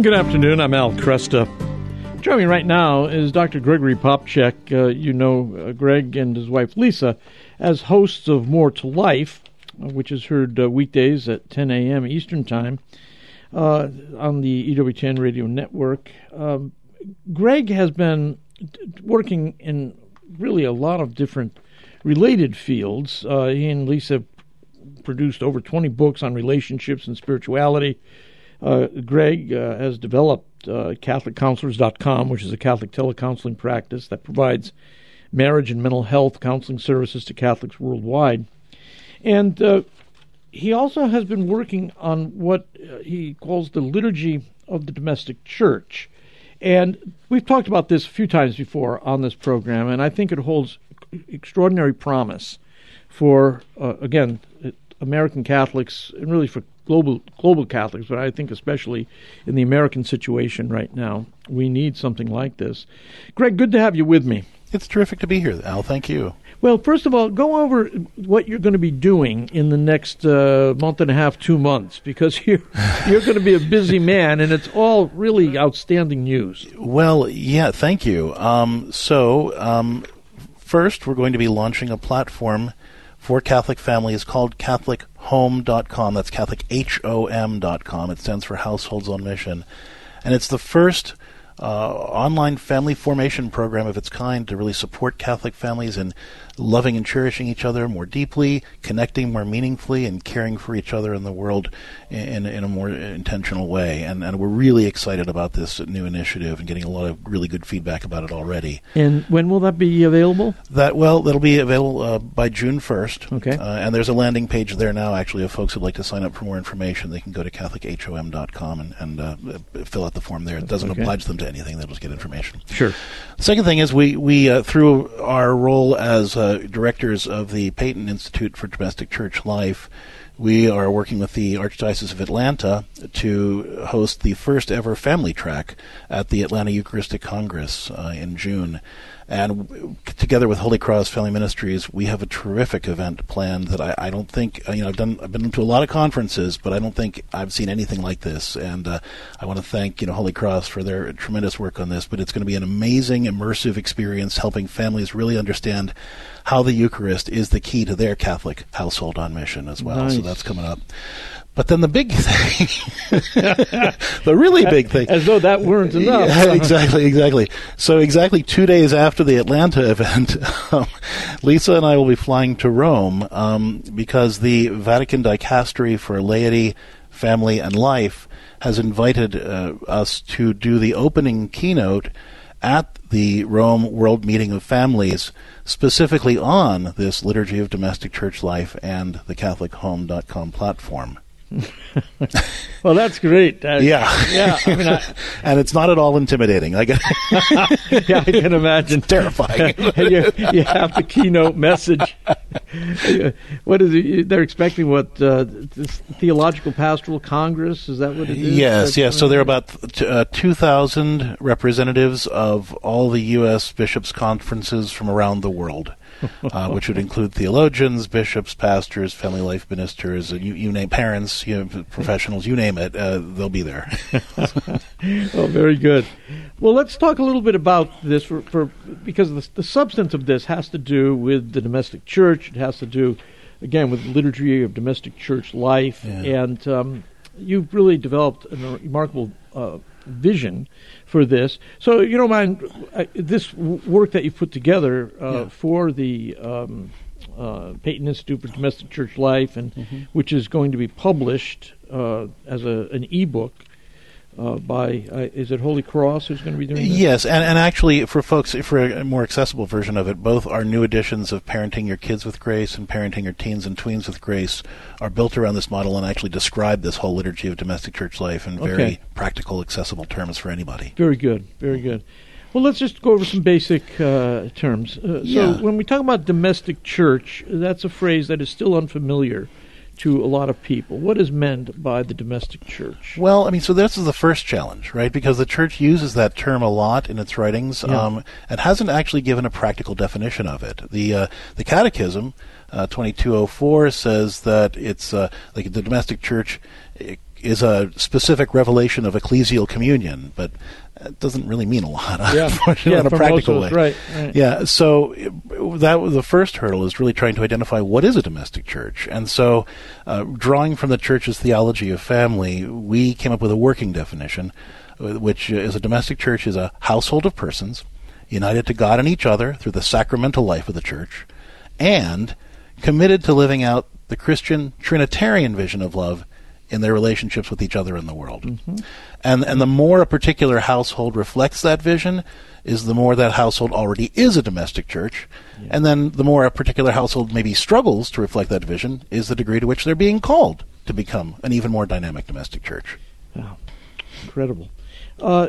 And good afternoon. I'm Al Kresta. Joining me right now is Dr. Gregory Popcak. Uh, you know uh, Greg and his wife Lisa as hosts of More to Life, which is heard uh, weekdays at 10 a.m. Eastern Time uh, on the EWTN radio network. Um, Greg has been working in really a lot of different related fields. Uh, he and Lisa produced over 20 books on relationships and spirituality. Uh, Greg uh, has developed uh, CatholicCounselors.com, which is a Catholic telecounseling practice that provides marriage and mental health counseling services to Catholics worldwide. And uh, he also has been working on what uh, he calls the liturgy of the domestic church. And we've talked about this a few times before on this program, and I think it holds extraordinary promise for, uh, again, American Catholics and really for global global Catholics, but I think especially in the American situation right now, we need something like this. Greg, good to have you with me. It's terrific to be here, Al. Thank you. Well, first of all, go over what you're going to be doing in the next uh, month and a half, two months, because you're you're going to be a busy man, and it's all really outstanding news. Well, yeah, thank you. Um, so, um, first, we're going to be launching a platform for Catholic families called CatholicHome.com. That's CatholicHOM.com. It stands for Households on Mission. And it's the first online family formation program of its kind to really support Catholic families in loving and cherishing each other more deeply, connecting more meaningfully, and caring for each other in the world in, in a more intentional way. And, and we're really excited about this new initiative and getting a lot of really good feedback about it already. And when will that be available? That well, that'll be available uh, by June first. Okay. Uh, and there's a landing page there now. Actually, if folks would like to sign up for more information, they can go to CatholicHOM.com and, and uh, fill out the form there. It doesn't Okay. oblige them to anything; they'll just get information. Sure. The Second thing is we we uh, through our role as uh, directors of the Peyton Institute for Domestic Church Life, we are working with the Archdiocese of Atlanta to host the first ever family track at the Atlanta Eucharistic Congress uh, in June. And together with Holy Cross Family Ministries, we have a terrific event planned that I, I don't think uh, you know I've done I've been to a lot of conferences, but I don't think I've seen anything like this. And uh, I want to thank you know Holy Cross for their tremendous work on this. But it's going to be an amazing immersive experience, helping families really understand how the Eucharist is the key to their Catholic household on mission as well. So that's coming up. But then the big thing, the really big thing, As though that weren't enough. yeah, exactly, exactly. So exactly two days after the Atlanta event, um, Lisa and I will be flying to Rome um, because the Vatican Dicastery for Laity, Family, and Life has invited uh, us to do the opening keynote at the Rome World Meeting of Families, specifically on this Liturgy of Domestic Church Life and the CatholicHome.com platform. Well, that's great. Uh, Yeah. Yeah. I mean, I, and it's not at all intimidating. Yeah, I can imagine. terrifying. you, you have the keynote message. what is it? They're expecting what uh, this theological pastoral congress? Is that what it is? Yes, yes. So there are about uh, 2,000 representatives of all the U.S. bishops' conferences from around the world, uh, which would include theologians, bishops, pastors, family life ministers, uh, you, you name parents, you know, professionals, you name it. Uh, they'll be there. Oh, very good. Well, let's talk a little bit about this for, for because the, the substance of this has to do with the domestic church. It has to do, again, with the liturgy of domestic church life, Yeah. and um, you've really developed a remarkable uh, vision for this. So, you don't mind uh, this work that you put together uh, Yeah. for the. Um, uh, Peyton Institute for Domestic Church Life, and Mm-hmm. which is going to be published uh, as a, an ebook uh, by uh, is it Holy Cross who's going to be doing this? Yes, and, and actually, for folks, for a more accessible version of it, both our new editions of Parenting Your Kids with Grace and Parenting Your Teens and Tweens with Grace are built around this model and actually describe this whole liturgy of domestic church life in very Okay. practical, accessible terms for anybody. Very good, very good. Well, let's just go over some basic uh, terms. Uh, Yeah. So, when we talk about domestic church, that's a phrase that is still unfamiliar to a lot of people. What is meant by the domestic church? Well, I mean, so this is the first challenge, right? Because the church uses that term a lot in its writings, Yeah. um, and hasn't actually given a practical definition of it. The uh, the Catechism, uh, twenty two oh four, says that it's uh, like the domestic church. Is a specific revelation of ecclesial communion, but it doesn't really mean a lot Yeah. unfortunately, Yeah, in a practical way. right, right. Yeah, so that was the first hurdle is really trying to identify what is a domestic church, and so uh, drawing from the church's theology of family, we came up with a working definition, uh, which is a domestic church is a household of persons united to God and each other through the sacramental life of the church, and committed to living out the Christian Trinitarian vision of love in their relationships with each other in the world. And and the more a particular household reflects that vision, is the more that household already is a domestic church. And then the more a particular household maybe struggles to reflect that vision, is the degree to which they're being called to become an even more dynamic domestic church. Wow. Incredible. Uh,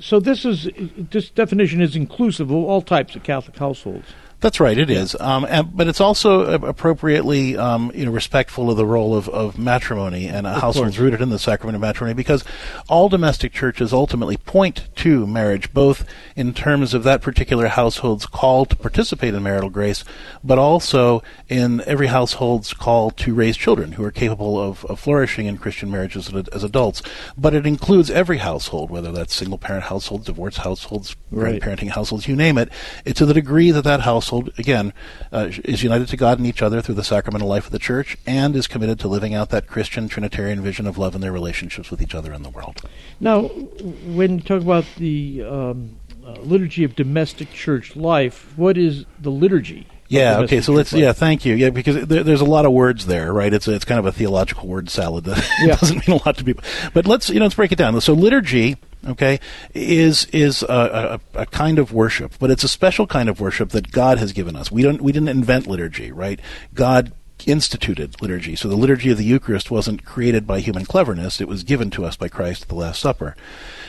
so this is this definition is inclusive of all types of Catholic households. That's right, it is. Um, and, but it's also appropriately, um, you know, respectful of the role of, of matrimony and a household course. rooted in the sacrament of matrimony, because all domestic churches ultimately point to marriage, both in terms of that particular household's call to participate in marital grace, but also in every household's call to raise children who are capable of, of flourishing in Christian marriages as, as adults. But it includes every household, whether that's single parent households, divorced households, Right. grandparenting households, you name it. It to the degree that that household, again, uh, is united to God and each other through the sacramental life of the church and is committed to living out that Christian Trinitarian vision of love in their relationships with each other in the world. Now, when you talk about the um, uh, liturgy of domestic church life, what is the liturgy? Yeah. Okay. So let's. Yeah. Thank you. Yeah. Because there, there's a lot of words there, right? It's a, it's kind of a theological word salad that Yeah. doesn't mean a lot to people. But let's you know let's break it down. So liturgy, okay, is is a, a, a kind of worship, but it's a special kind of worship that God has given us. We don't we didn't invent liturgy, right? God instituted liturgy. So the liturgy of the Eucharist wasn't created by human cleverness; it was given to us by Christ at the Last Supper.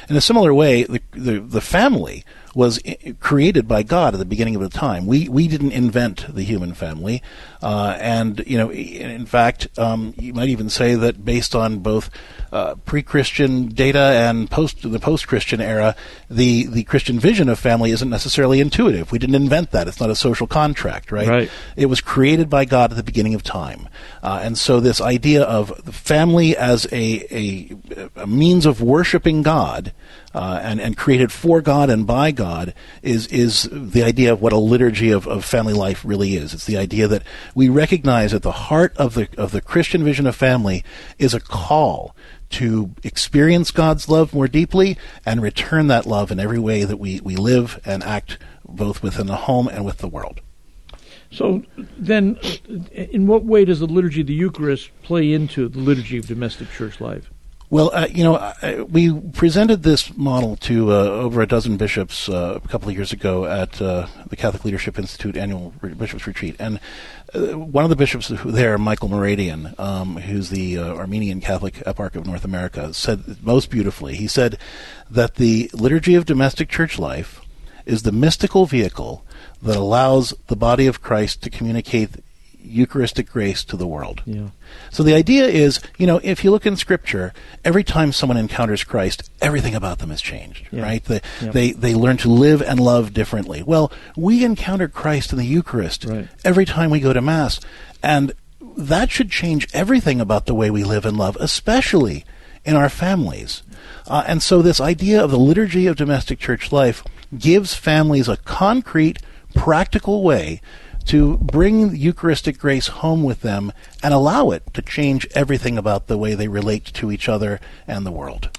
In a similar way, the the, the family was created by God at the beginning of the time. We we didn't invent the human family, uh, and you know, in fact, um, you might even say that based on both uh, pre-Christian data and post the post-Christian era, the the Christian vision of family isn't necessarily intuitive. We didn't invent that; it's not a social contract, right? Right. It was created by God at the beginning of time, uh, and so this idea of family as a a, a means of worshiping God uh, and and created for God and by God is is the idea of what a liturgy of, of family life really is. It's the idea that we recognize at the heart of the of the Christian vision of family is a call to experience God's love more deeply and return that love in every way that we, we live and act both within the home and with the world. So then, in what way does the liturgy of the Eucharist play into the liturgy of domestic church life? Well, uh, you know, uh, we presented this model to uh, over a dozen bishops uh, a couple of years ago at uh, the Catholic Leadership Institute annual re- bishops retreat, and uh, one of the bishops there, Michael Mouradian, um, who's the uh, Armenian Catholic Eparch of North America, said most beautifully. He said that the liturgy of domestic church life is the mystical vehicle that allows the body of Christ to communicate Eucharistic grace to the world. Yeah. So the idea is, you know, if you look in Scripture, every time someone encounters Christ, everything about them has changed, Yeah. right? They, Yeah. they they learn to live and love differently. Well, we encounter Christ in the Eucharist Right. every time we go to Mass, and that should change everything about the way we live and love, especially in our families. Uh, and so, this idea of the liturgy of domestic church life gives families a concrete, practical way to bring Eucharistic grace home with them and allow it to change everything about the way they relate to each other and the world.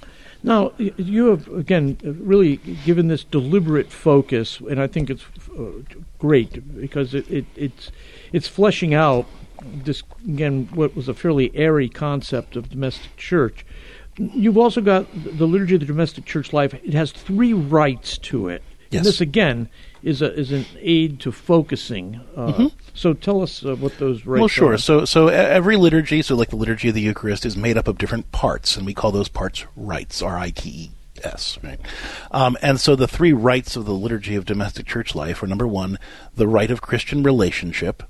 Now, you have, again, really given this deliberate focus, and I think it's uh, great because it, it, it's, it's fleshing out this, again, what was a fairly airy concept of domestic church. You've also got the liturgy of the domestic church life. It has three rites to it. Yes. And this, again, is, a, is an aid to focusing. Uh, So tell us uh, what those rites Mm-hmm. Well, sure. are. So, so e- every liturgy, so like the liturgy of the Eucharist, is made up of different parts, and we call those parts rites, R-I-T-E-S, right? Um, and so the three rites of the liturgy of domestic church life are number one, the rite of Christian relationship,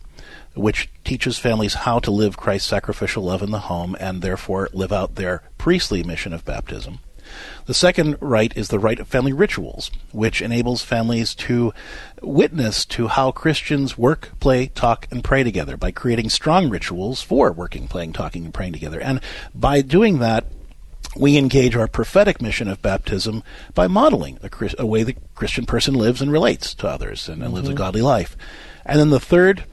which teaches families how to live Christ's sacrificial love in the home and therefore live out their priestly mission of baptism. The second rite is the rite of family rituals, which enables families to witness to how Christians work, play, talk, and pray together by creating strong rituals for working, playing, talking, and praying together. And by doing that, we engage our prophetic mission of baptism by modeling a, a way the Christian person lives and relates to others and, and mm-hmm. lives a mm-hmm. godly life. And then the third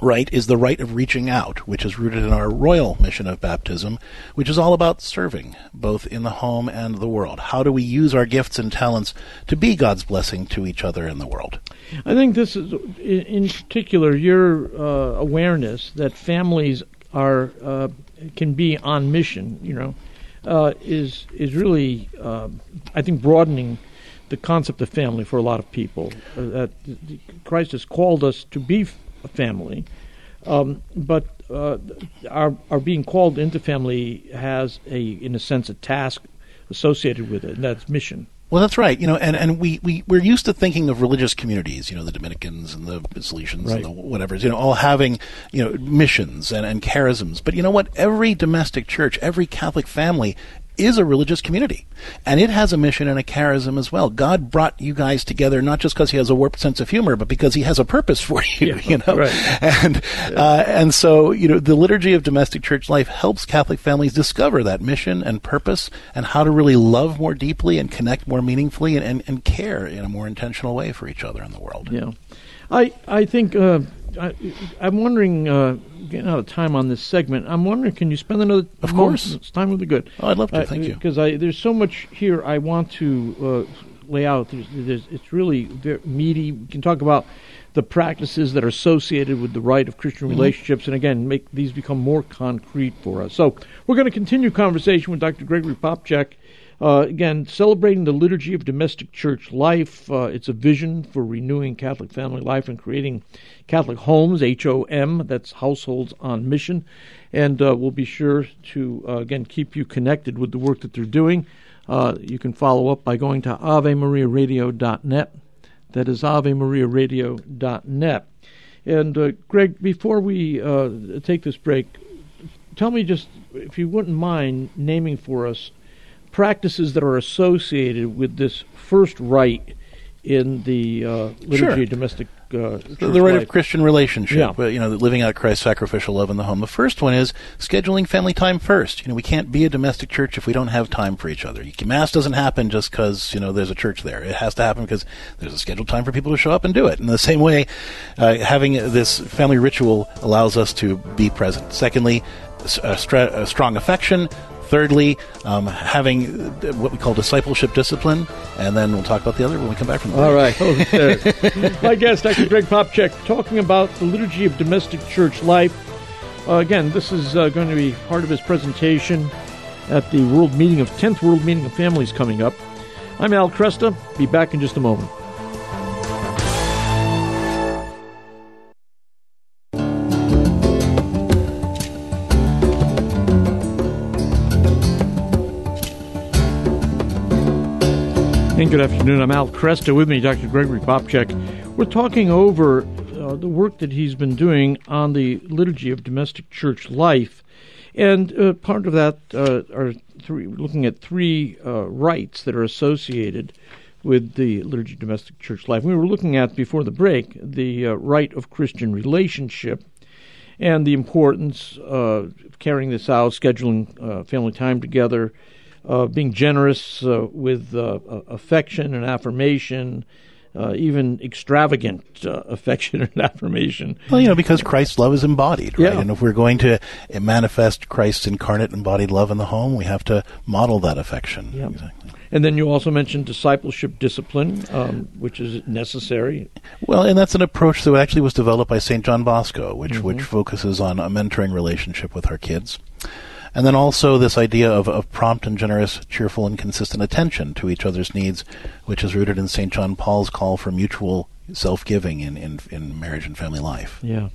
rite is the rite of reaching out, which is rooted in our royal mission of baptism, which is all about serving, both in the home and the world. How do we use our gifts and talents to be God's blessing to each other in the world? I think this is, in particular, your uh, awareness that families are uh, can be on mission. You know, uh, is is really, uh, I think, broadening the concept of family for a lot of people. Uh, that Christ has called us to be family, um, but uh, our our being called into family has a, in a sense, a task associated with it, and that's mission. Well, that's right. You know, and, and we, we, we're used to thinking of religious communities, you know, the Dominicans and the Salesians right. and the whatevers, you know, all having, you know, missions and, and charisms. But you know what? Every domestic church, every Catholic family is a religious community, and it has a mission and a charism as well. God brought you guys together not just because He has a warped sense of humor, but because He has a purpose for you. Yeah, you know, right. and uh, and so you know the liturgy of domestic church life helps Catholic families discover that mission and purpose, and how to really love more deeply and connect more meaningfully and, and, and care in a more intentional way for each other in the world. Yeah, I I think. Uh, I, am wondering, uh, getting out of time on this segment. I'm wondering, can you spend another? Of course, it's time would be good. Oh, I'd love to. Uh, Thank you. Because there's so much here I want to uh, lay out. There's, there's, it's really very meaty. We can talk about the practices that are associated with the rite of Christian mm-hmm. relationships, and again, make these become more concrete for us. So we're going to continue conversation with Dr. Gregory Popcak uh, again, celebrating the liturgy of domestic church life. Uh, it's a vision for renewing Catholic family life and creating Catholic homes, H O M, that's households on mission. And uh, we'll be sure to, uh, again, keep you connected with the work that they're doing. Uh, you can follow up by going to AveMariaRadio.net. That is AveMariaRadio.net. And uh, Greg, before we take this break, tell me just, if you wouldn't mind naming for us practices that are associated with this first rite in the uh, liturgy sure. of domestic uh, the, the, rite of Christian relationship. Yeah. you know, living out Christ's sacrificial love in the home. The first one is scheduling family time first. You know, we can't be a domestic church if we don't have time for each other. Mass doesn't happen just because you know there's a church there. It has to happen because there's a scheduled time for people to show up and do it. In the same way, uh, having this family ritual allows us to be present. Secondly, a, stra- a strong affection Thirdly, um, having what we call discipleship discipline, and then we'll talk about the other when we come back from the All right. My guest, Dr. Greg Popcak, talking about the liturgy of domestic church life. Uh, again, this is uh, going to be part of his presentation at the World Meeting of 10th World Meeting of Families coming up. I'm Al Kresta. Be back in just a moment. And good afternoon. I'm Al Kresta. With me, Dr. Gregory Popcak. We're talking over uh, the work that he's been doing on the liturgy of domestic church life. And uh, part of that uh, are three, looking at three uh, rites that are associated with the liturgy of domestic church life. We were looking at before the break the uh, rite of Christian relationship and the importance of carrying this out, scheduling uh, family time together, uh, being generous uh, with uh, affection and affirmation, uh, even extravagant uh, affection and affirmation. Well, you know, because Christ's love is embodied, right? Yeah. And if we're going to manifest Christ's incarnate embodied love in the home, we have to model that affection. Yeah. Exactly. And then you also mentioned discipleship discipline, um, which is necessary. Well, and that's an approach that actually was developed by St. John Bosco, which, mm-hmm. which focuses on a mentoring relationship with our kids. And then also this idea of, of prompt and generous, cheerful and consistent attention to each other's needs, which is rooted in St. John Paul's call for mutual self-giving in, in, in marriage and family life. Yeah.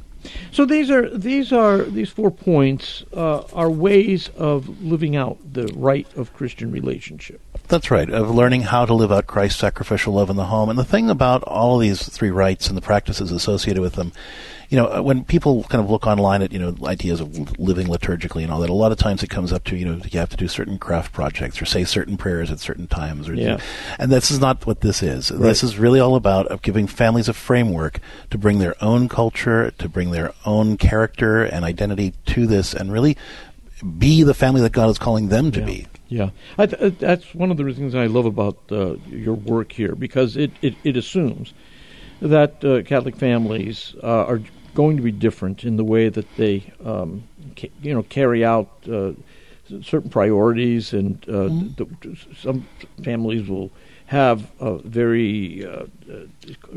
So these are these are these four points uh, are ways of living out the rite of Christian relationship. That's right, of learning how to live out Christ's sacrificial love in the home. And the thing about all of these three rites and the practices associated with them you know, uh, when people kind of look online at, you know, ideas of living liturgically and all that, a lot of times it comes up to, you know, you have to do certain craft projects or say certain prayers at certain times. Or, yeah. And this is not what this is. Right. This is really all about giving families a framework to bring their own culture, to bring their own character and identity to this and really be the family that God is calling them to yeah. be. Yeah, th- uh, that's one of the reasons I love about uh, your work here because it, it, it assumes that uh, Catholic families uh, are going to be different in the way that they um, ca- you know carry out uh, certain priorities, and mm-hmm. some families will have uh, very uh, uh,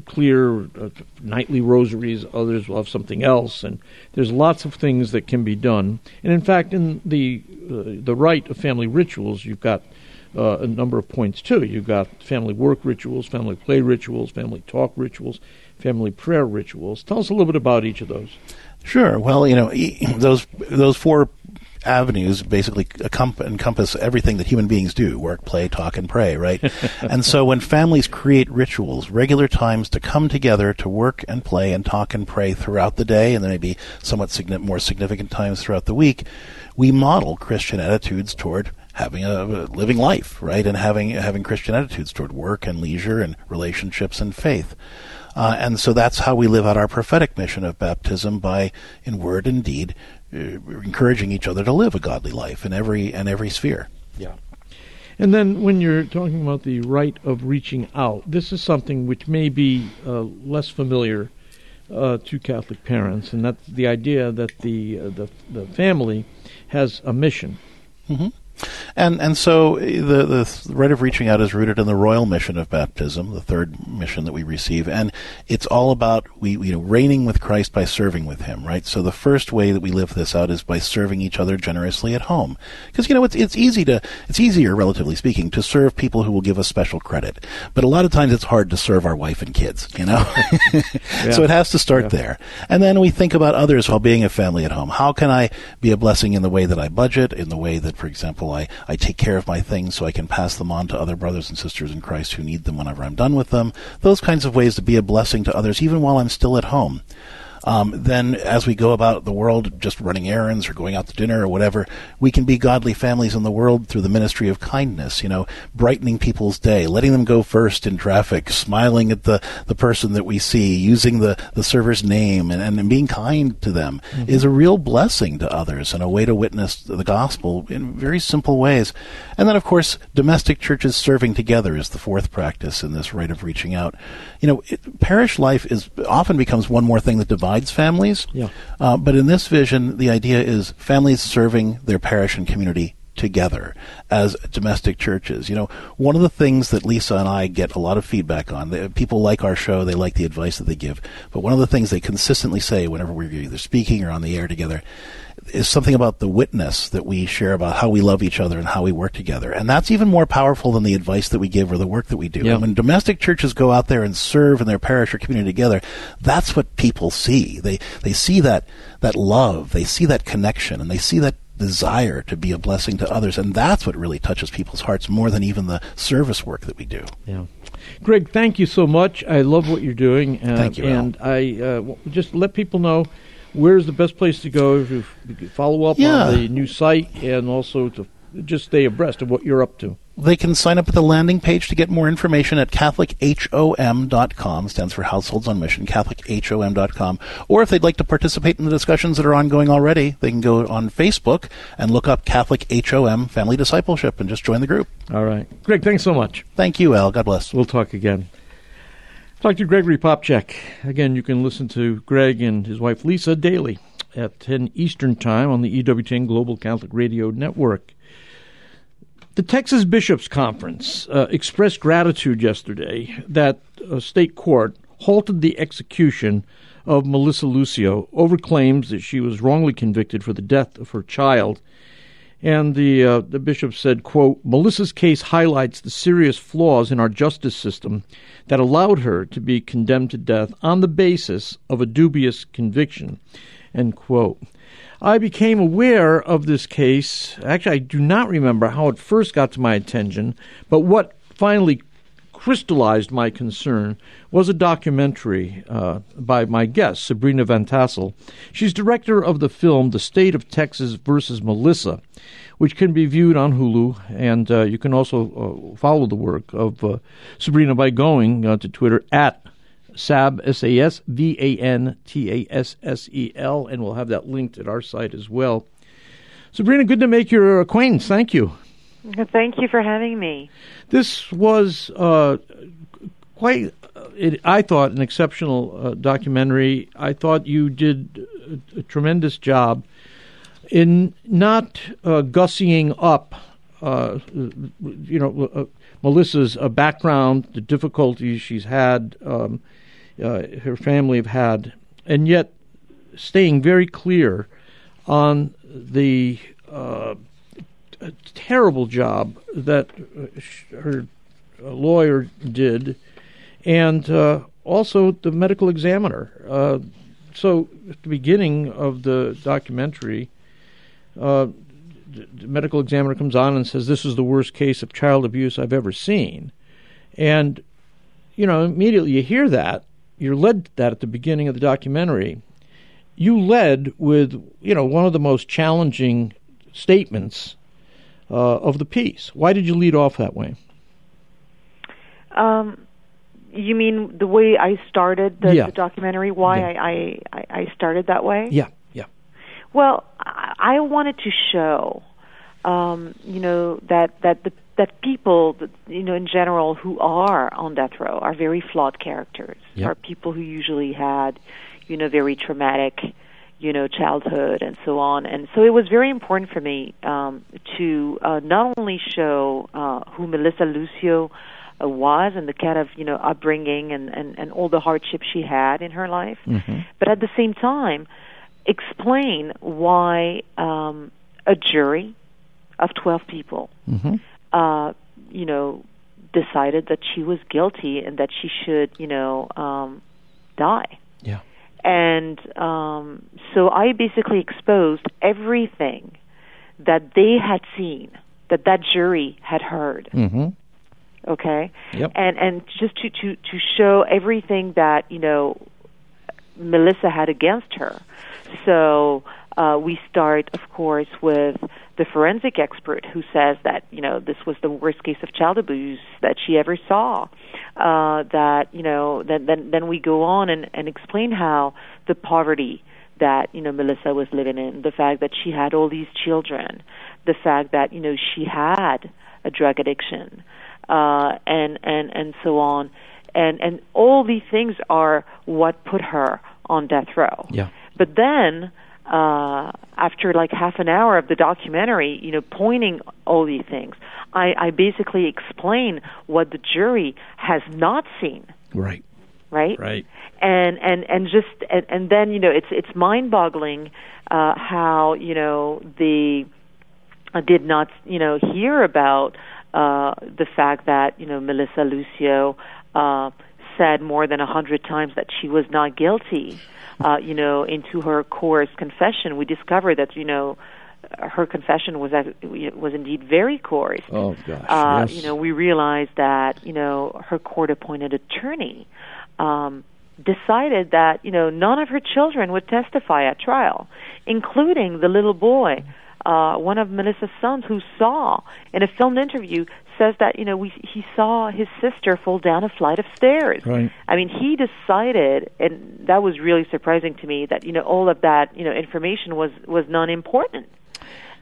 clear uh, nightly rosaries. Others will have something else, and there's lots of things that can be done. And in fact, in the uh, the rite of family rituals, you've got uh, a number of points too. You've got family work rituals, family play rituals, family talk rituals, family prayer rituals. Tell us a little bit about each of those. Sure. Well, you know, those those four avenues basically encompass everything that human beings do work, play, talk, and pray, right? and so when families create rituals, regular times to come together to work and play and talk and pray throughout the day, and then maybe somewhat more significant times throughout the week, we model Christian attitudes toward having a, living life, rite? And having having Christian attitudes toward work and leisure and relationships and faith. Uh, and so that's how we live out our prophetic mission of baptism by, in word and deed, uh, encouraging each other to live a godly life in every in every sphere. Yeah. And then when you're talking about the right of reaching out, this is something which may be uh, less familiar uh, to Catholic parents, and that's the idea that the uh, the, the family has a mission. Mm-hmm. And and so eh, the the rite of reaching out is rooted in the royal mission of baptism, the third mission that we receive, and it's all about we you know reigning with Christ by serving with Him, right? So the first way that we live this out is by serving each other generously at home, because you know it's it's easy to it's easier, relatively speaking, to serve people who will give us special credit, but a lot of times it's hard to serve our wife and kids, you know. yeah. So it has to start yeah. there, and then we think about others while being a family at home. How can I be a blessing in the way that I budget, in the way that, for example I, I take care of my things so I can pass them on to other brothers and sisters in Christ who need them whenever I'm done with them. Those kinds of ways to be a blessing to others, even while I'm still at home. Um, then as we go about the world just running errands or going out to dinner or whatever, we can be godly families in the world through the ministry of kindness, you know, brightening people's day, letting them go first in traffic, smiling at the, the person that we see, using the, the server's name and, and being kind to them mm-hmm. is a real blessing to others and a way to witness the gospel in very simple ways. And then, of course, domestic churches serving together is the fourth practice in this rite of reaching out. You know, it, parish life is often becomes one more thing that divides divides families. Yeah. Uh, but in this vision, the idea is families serving their parish and community together as domestic churches. You know, one of the things that Lisa and I get a lot of feedback on, they, people like our show, they like the advice that they give, but one of the things they consistently say whenever we're either speaking or on the air together is something about the witness that we share about how we love each other and how we work together. And that's even more powerful than the advice that we give or the work that we do. And when domestic churches go out there and serve in their parish or community together, that's what people see. They they see that that love, they see that connection, and they see that desire to be a blessing to others. And that's what really touches people's hearts more than even the service work that we do. Yeah. Greg, thank you so much. I love what you're doing. Uh, thank you. And Al. I uh, just let people know where's the best place to go to follow up yeah. on the new site and also to just stay abreast of what you're up to? They can sign up at the landing page to get more information at CatholicHOM.com, stands for Households on Mission, CatholicHOM.com. Or if they'd like to participate in the discussions that are ongoing already, they can go on Facebook and look up Catholic HOM Family Discipleship and just join the group. All right. Greg, thanks so much. Thank you, Al. God bless. We'll talk again. Dr. Gregory Popcak. Again, you can listen to Greg and his wife Lisa daily at 10 Eastern Time on the EWTN Global Catholic Radio Network. The Texas Bishops' Conference uh, expressed gratitude yesterday that a state court halted the execution of Melissa Lucio over claims that she was wrongly convicted for the death of her child. And the uh, the bishop said, "quote Melissa's case highlights the serious flaws in our justice system that allowed her to be condemned to death on the basis of a dubious conviction." End quote. I became aware of this case. Actually, I do not remember how it first got to my attention, but what finally crystallized my concern was a documentary uh, by my guest, Sabrina Van Tassel. She's director of the film The State of Texas versus Melissa, which can be viewed on Hulu, and uh, you can also uh, follow the work of uh, Sabrina by going uh, to Twitter at SAB, S A S V A N T A S S E L, and we'll have that linked at our site as well. Sabrina, good to make your acquaintance. Thank you. Thank you for having me. This was uh, quite, uh, it, I thought, an exceptional uh, documentary. I thought you did a, a tremendous job in not uh, gussying up, uh, you know, uh, Melissa's background, the difficulties she's had, um, her family have had, and yet staying very clear on the terrible job that her lawyer did, and uh, also the medical examiner. Uh, so, at the beginning of the documentary, uh, the medical examiner comes on and says, "This is the worst case of child abuse I've ever seen," and you know immediately you hear that. You're led to that at the beginning of the documentary. You led with you know one of the most challenging statements uh, of the piece. Why did you lead off that way? Um, you mean the way I started the, yeah. the documentary? Why yeah. I, I I started that way? Yeah, yeah. Well, I, I wanted to show, um, you know, that that the that people, that, you know, in general, who are on death row are very flawed characters. Yep. Are people who usually had, you know, very traumatic you know, childhood and so on. And so it was very important for me um, to uh, not only show uh, who Melissa Lucio uh, was and the kind of, you know, upbringing and, and, and all the hardships she had in her life, mm-hmm. but at the same time, explain why um, a jury of 12 people, mm-hmm. uh, you know, decided that she was guilty and that she should, you know, um, die. And um, so I basically exposed everything that they had seen, that that jury had heard. Mm-hmm. Okay, yep. and and just to to to show everything that you know Melissa had against her. So uh, we start, of course, with the forensic expert who says that you know this was the worst case of child abuse that she ever saw. Uh, that you know, then then then we go on and, and explain how the poverty that you know Melissa was living in, the fact that she had all these children, the fact that you know she had a drug addiction, uh, and and and so on, and and all these things are what put her on death row. Yeah. But then uh, after like half an hour of the documentary, you know, pointing all these things, I, I basically explain what the jury has not seen. Right. Right. Right. And and and just and, and then you know it's it's mind-boggling uh, how you know the uh, did not you know hear about uh, the fact that you know Melissa Lucio uh, said more than a hundred times that she was not guilty uh, you know, into her coerced confession, we discovered that, you know, her confession was was indeed very coerced. Oh gosh! Uh, yes. You know, we realized that you know her court-appointed attorney um, decided that you know none of her children would testify at trial, including the little boy, uh, one of Melissa's sons, who saw in a filmed interview says that you know we he saw his sister fall down a flight of stairs. Right. I mean, he decided, and that was really surprising to me that you know all of that you know information was was non-important.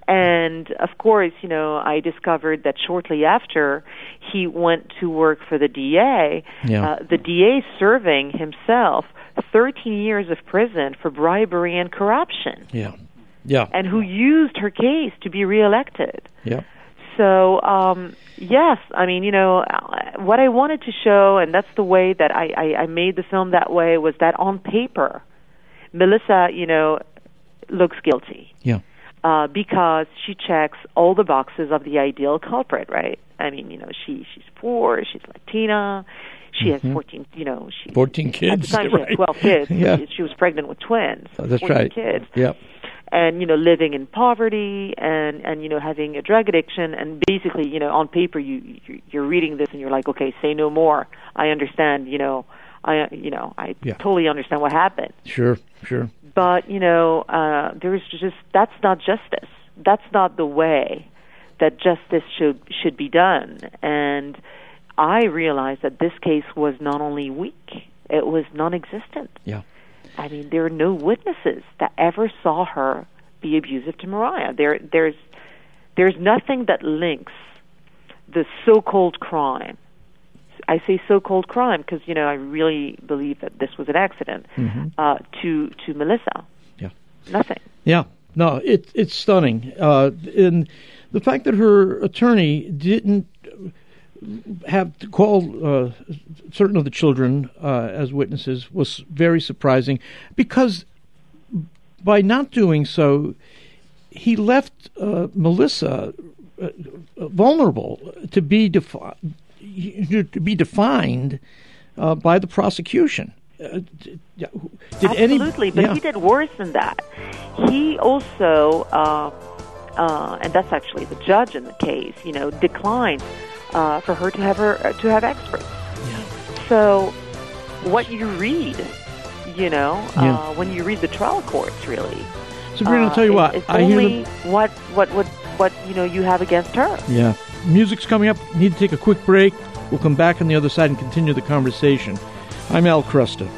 And of course, you know, I discovered that shortly after he went to work for the DA, yeah. uh, the DA serving himself 13 years of prison for bribery and corruption. Yeah. Yeah. And who used her case to be reelected. Yeah. So, um, yes, I mean, you know, what I wanted to show, and that's the way that I, I, I made the film that way, was that on paper, Melissa, you know, looks guilty. Yeah. Uh, because she checks all the boxes of the ideal culprit, right? I mean, you know, she she's poor, she's Latina, she Mhm. has fourteen, you know, she 14 kids. At kids, the time, she had twelve kids. Yeah. She was pregnant with twins. Oh, that's 14 right. Kids Yep. And you know living in poverty and and you know having a drug addiction and basically you know on paper you you- you're reading this and you're like okay say no more i understand you know i you know i Yeah. totally understand what happened Sure. Sure. but you know uh there's just that's not justice that's not the way that justice should should be done and i realized that this case was not only weak it was non-existent Yeah. I mean, there are no witnesses that ever saw her be abusive to Mariah. There, there's, there's nothing that links the so-called crime. I say so-called crime because you know I really believe that this was an accident Mm-hmm. uh, to to Melissa. Yeah. Nothing. Yeah, no, it, it's stunning. Uh, and the fact that her attorney didn't have to call uh, certain of the children uh, as witnesses was very surprising because by not doing so, he left uh, Melissa uh, vulnerable to be defi- to be defined uh, by the prosecution. Uh, did any- Absolutely, but yeah. he did worse than that. He also, uh, uh, and that's actually the judge in the case, you know, declined uh, for her to have her uh, to have experts. So, what you read, you know, Yeah. uh, when you read the trial courts, really, Sabrina, uh, I'll tell you it- what. it's I hear only the, what what what what you know you have against her. yeah. Music's coming up. Need to take a quick break. We'll come back on the other side and continue the conversation. I'm Al Kresta.